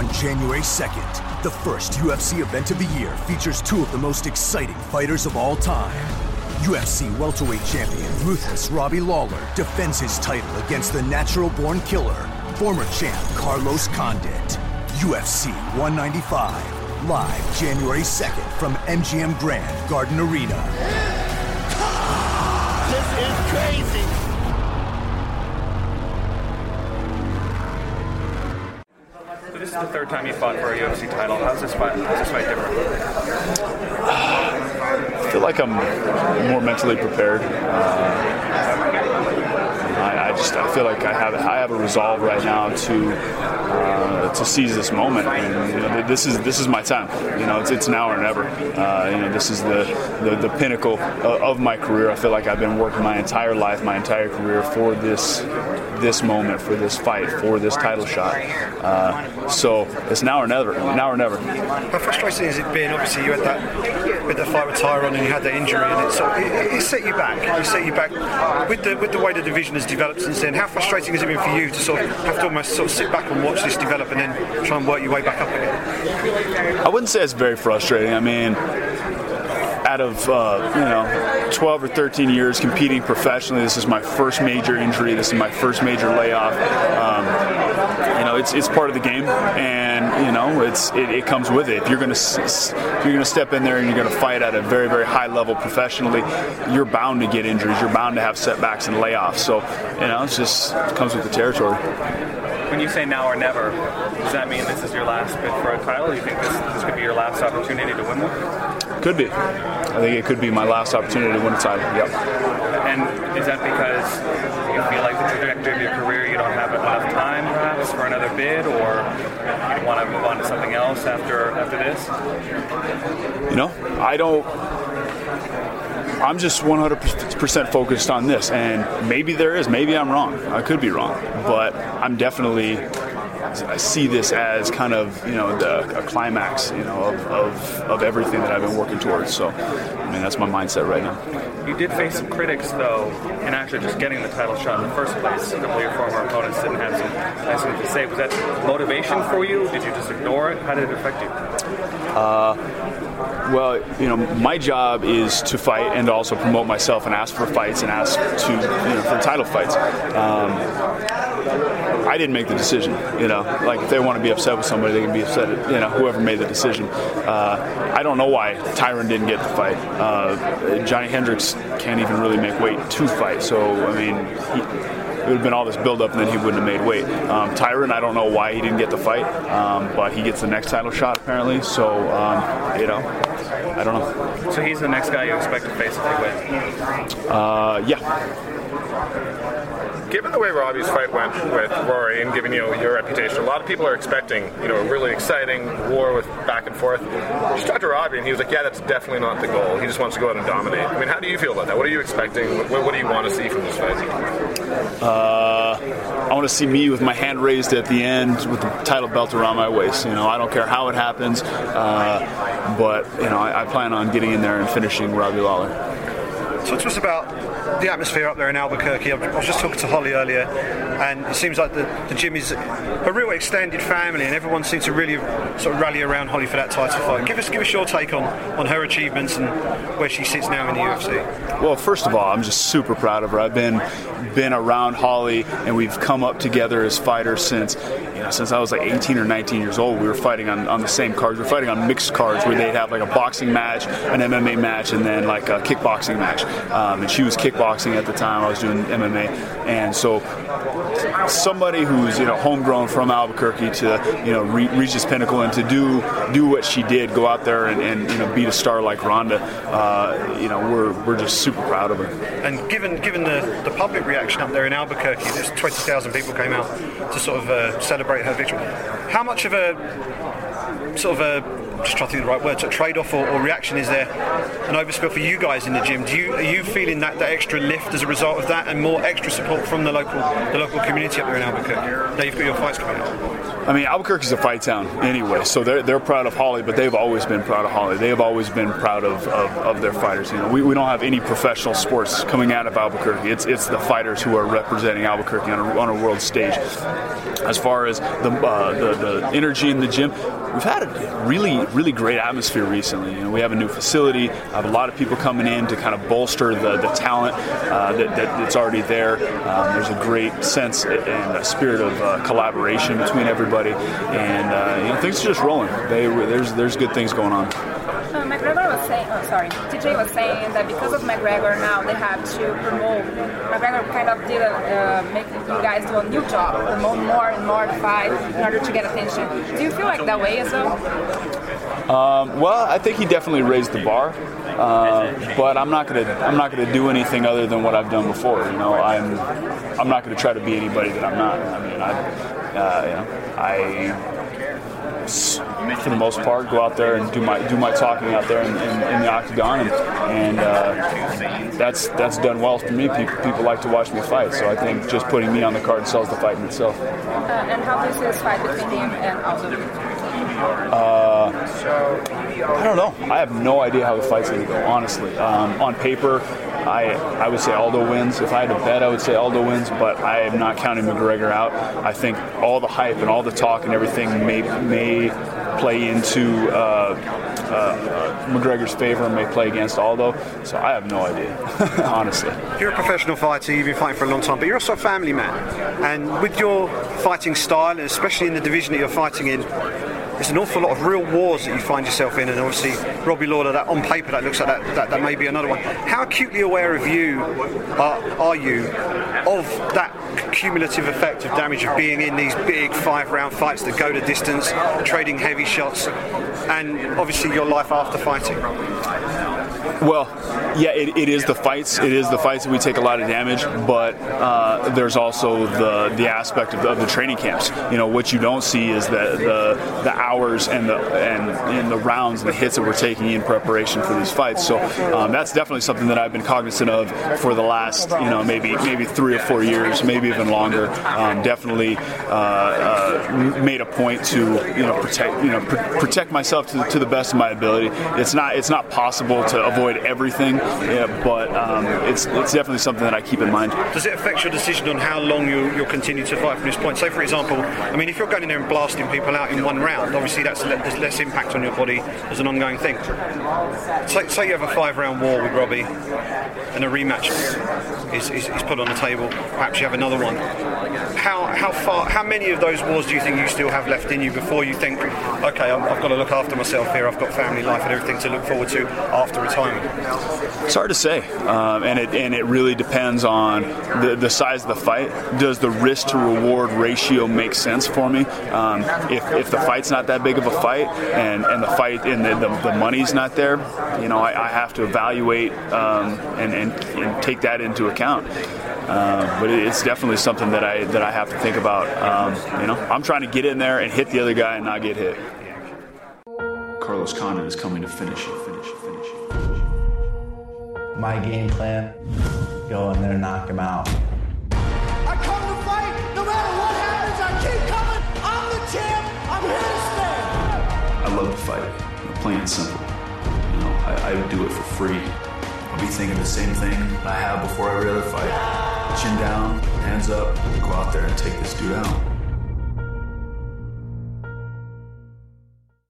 On January 2nd, the first UFC event of the year features two of the most exciting fighters of all time. UFC welterweight champion Ruthless Robbie Lawler defends his title against the natural born killer, former champ Carlos Condit. UFC 195, live January 2nd from MGM Grand Garden Arena. This is crazy. The third time you fought for a UFC title. How's this fight? How's this fight different? I feel like I'm more mentally prepared. Uh, just I feel like I have I have a resolve right now to uh, to seize this moment, and you know, this is this is my time. You know, it's, it's now or never. Uh, you know, this is the the, the pinnacle of my career. I feel like I've been working my entire life, my entire career for this this moment, for this fight, for this title shot. Uh, so it's now or never. Now or never. How frustrating has it been? Obviously, you had that with the fire with Tyron, and you had that injury, and it, so it, it set you back. It set you back with the with the way the division has developed since then. How frustrating has it been for you to sort of have to almost sort of sit back and watch this develop, and then try and work your way back up again? I wouldn't say it's very frustrating. I mean out of uh, you know 12 or 13 years competing professionally, this is my first major injury. This is my first major layoff. Um, it's, it's part of the game, and you know, it's it, it comes with it. If you're gonna if you're gonna step in there and you're gonna fight at a very very high level professionally, you're bound to get injuries. You're bound to have setbacks and layoffs. So you know, it's just it comes with the territory. When you say now or never, does that mean this is your last bid for a title? Do you think this, this could be your last opportunity to win one? Could be. I think it could be my last opportunity to win a title. Yep. And is that because you feel like the trajectory of your career, you don't have enough time perhaps for another bid, or you want to move on to something else after after this? You know, I don't. I'm just 100% focused on this, and maybe there is, maybe I'm wrong. I could be wrong, but I'm definitely. I see this as kind of you know the, a climax you know of, of, of everything that I've been working towards. So, I mean that's my mindset right now. You did face some critics, though, in actually just getting the title shot in the first place. A couple of your former opponents didn't have some to say. Was that motivation for you? Did you just ignore it? How did it affect you? Uh, well, you know, my job is to fight and also promote myself and ask for fights and ask to, you know, for title fights. Um, I didn't make the decision. You know, like if they want to be upset with somebody, they can be upset at you know whoever made the decision. Uh, I don't know why Tyron didn't get the fight. Uh, Johnny Hendricks can't even really make weight to fight. So I mean. He, it would have been all this build-up, and then he wouldn't have made weight. Um, Tyron, I don't know why he didn't get the fight, um, but he gets the next title shot apparently. So um, you know, I don't know. So he's the next guy you expect to face if they win? Uh, yeah. Given the way Robbie's fight went with Rory and given you your reputation, a lot of people are expecting you know a really exciting war with back and forth. Just talked to Robbie and he was like, "Yeah, that's definitely not the goal. He just wants to go out and dominate." I mean, how do you feel about that? What are you expecting? What, what do you want to see from this fight? Uh, I want to see me with my hand raised at the end with the title belt around my waist. You know, I don't care how it happens, uh, but you know, I, I plan on getting in there and finishing Robbie Lawler. Talk to us about the atmosphere up there in Albuquerque. I was just talking to Holly earlier, and it seems like the, the gym is a real extended family, and everyone seems to really sort of rally around Holly for that title fight. Give us give us your take on, on her achievements and where she sits now in the UFC. Well, first of all, I'm just super proud of her. I've been been around Holly, and we've come up together as fighters since since I was like 18 or 19 years old. We were fighting on, on the same cards. We were fighting on mixed cards where they'd have like a boxing match, an MMA match, and then like a kickboxing match. Um, and she was kickboxing at the time. I was doing MMA, and so somebody who's you know homegrown from Albuquerque to you know re- reach this pinnacle and to do do what she did, go out there and, and you know beat a star like Ronda. Uh, you know we're we're just super proud of her. And given given the, the public reaction up there in Albuquerque, there's 20,000 people came out to sort of uh, celebrate her victory. How much of a sort of a just trying to think the right word, so trade-off or, or, reaction is there an overspill for you guys in the gym? Do you are you feeling that, that extra lift as a result of that, and more extra support from the local the local community up there in Albuquerque? Now you've got your fights coming up. I mean, Albuquerque is a fight town anyway, so they're, they're proud of Holly, but they've always been proud of Holly. They've always been proud of, of, of their fighters. You know, we, we don't have any professional sports coming out of Albuquerque. It's it's the fighters who are representing Albuquerque on a, on a world stage. As far as the, uh, the the energy in the gym, we've had a really really great atmosphere recently. You know, we have a new facility. I have a lot of people coming in to kind of bolster the, the talent uh, that, that, that's already there. Um, there's a great sense and a spirit of uh, collaboration between everybody, and uh, you know things are just rolling. They, there's there's good things going on. Uh, McGregor was saying, oh, sorry, TJ was saying that because of McGregor now they have to promote. McGregor kind of did a, uh, make you guys do a new job, promote more and more fight in order to get attention. Do you feel like that way as well? Um, well, I think he definitely raised the bar, uh, but I'm not gonna I'm not gonna do anything other than what I've done before. You know, I'm I'm not gonna try to be anybody that I'm not. I mean, I uh, you know I for the most part, go out there and do my do my talking out there in, in, in the octagon, and, and uh, that's that's done well for me. People, people like to watch me fight, so I think just putting me on the card sells the fight in itself. Uh, and how does this fight between him and Aldo? Uh, I don't know. I have no idea how the fight's going to go. Honestly, um, on paper, I I would say Aldo wins. If I had to bet, I would say Aldo wins. But I am not counting McGregor out. I think all the hype and all the talk and everything may may play into uh, uh, McGregor's favor and may play against Aldo. So I have no idea, honestly. You're a professional fighter. You've been fighting for a long time, but you're also a family man. And with your fighting style, and especially in the division that you're fighting in, there's an awful lot of real wars that you find yourself in, and obviously Robbie Lawler, that on paper that looks like that, that, that may be another one. How acutely aware of you are, are you of that cumulative effect of damage of being in these big five round fights that go to distance, trading heavy shots, and obviously your life after fighting? Well, yeah, it, it is the fights. It is the fights that we take a lot of damage, but uh, there's also the the aspect of the, of the, training camps. You know, what you don't see is the the, the hours and the and, and the rounds and the hits that we're taking in preparation for these fights. So um, that's definitely something that I've been cognizant of for the last you know maybe maybe three or four years, maybe even longer. Um, definitely uh, uh, made a point to you know protect you know pr- protect myself to, to the best of my ability. It's not it's not possible to avoid everything, yeah, but um, it's it's definitely something that I keep in mind. Does it affect your decision on how long you, you'll continue to fight from this point? Say, for example, I mean, if you're going in there and blasting people out in one round, obviously that's le- there's less impact on your body as an ongoing thing. Say, say you have a five-round war with Robbie, and a rematch is, is, is put on the table. Perhaps you have another one. How how far? How many of those wars do you think you still have left in you before you think, okay, i have got to look after myself here. I've got family life and everything to look forward to after retirement. It's hard to say, um, and it and it really depends on the, the size of the fight. Does the risk to reward ratio make sense for me? Um, if, if the fight's not that big of a fight, and, and the fight and the, the, the money's not there, you know, I, I have to evaluate um, and, and, and take that into account. Uh, but it's definitely something that I that I have to think about. Um, you know, I'm trying to get in there and hit the other guy and not get hit. Carlos Condit is coming to finish finish finish. My game plan: go in there, knock him out. I come to fight. No matter what happens, I keep coming. I'm the champ. I'm here to stay. I love to fight. You know, plain and simple. You know, I, I do it for free. I'll be thinking the same thing I have before every other fight. Chin down, hands up, go out there and take this dude out.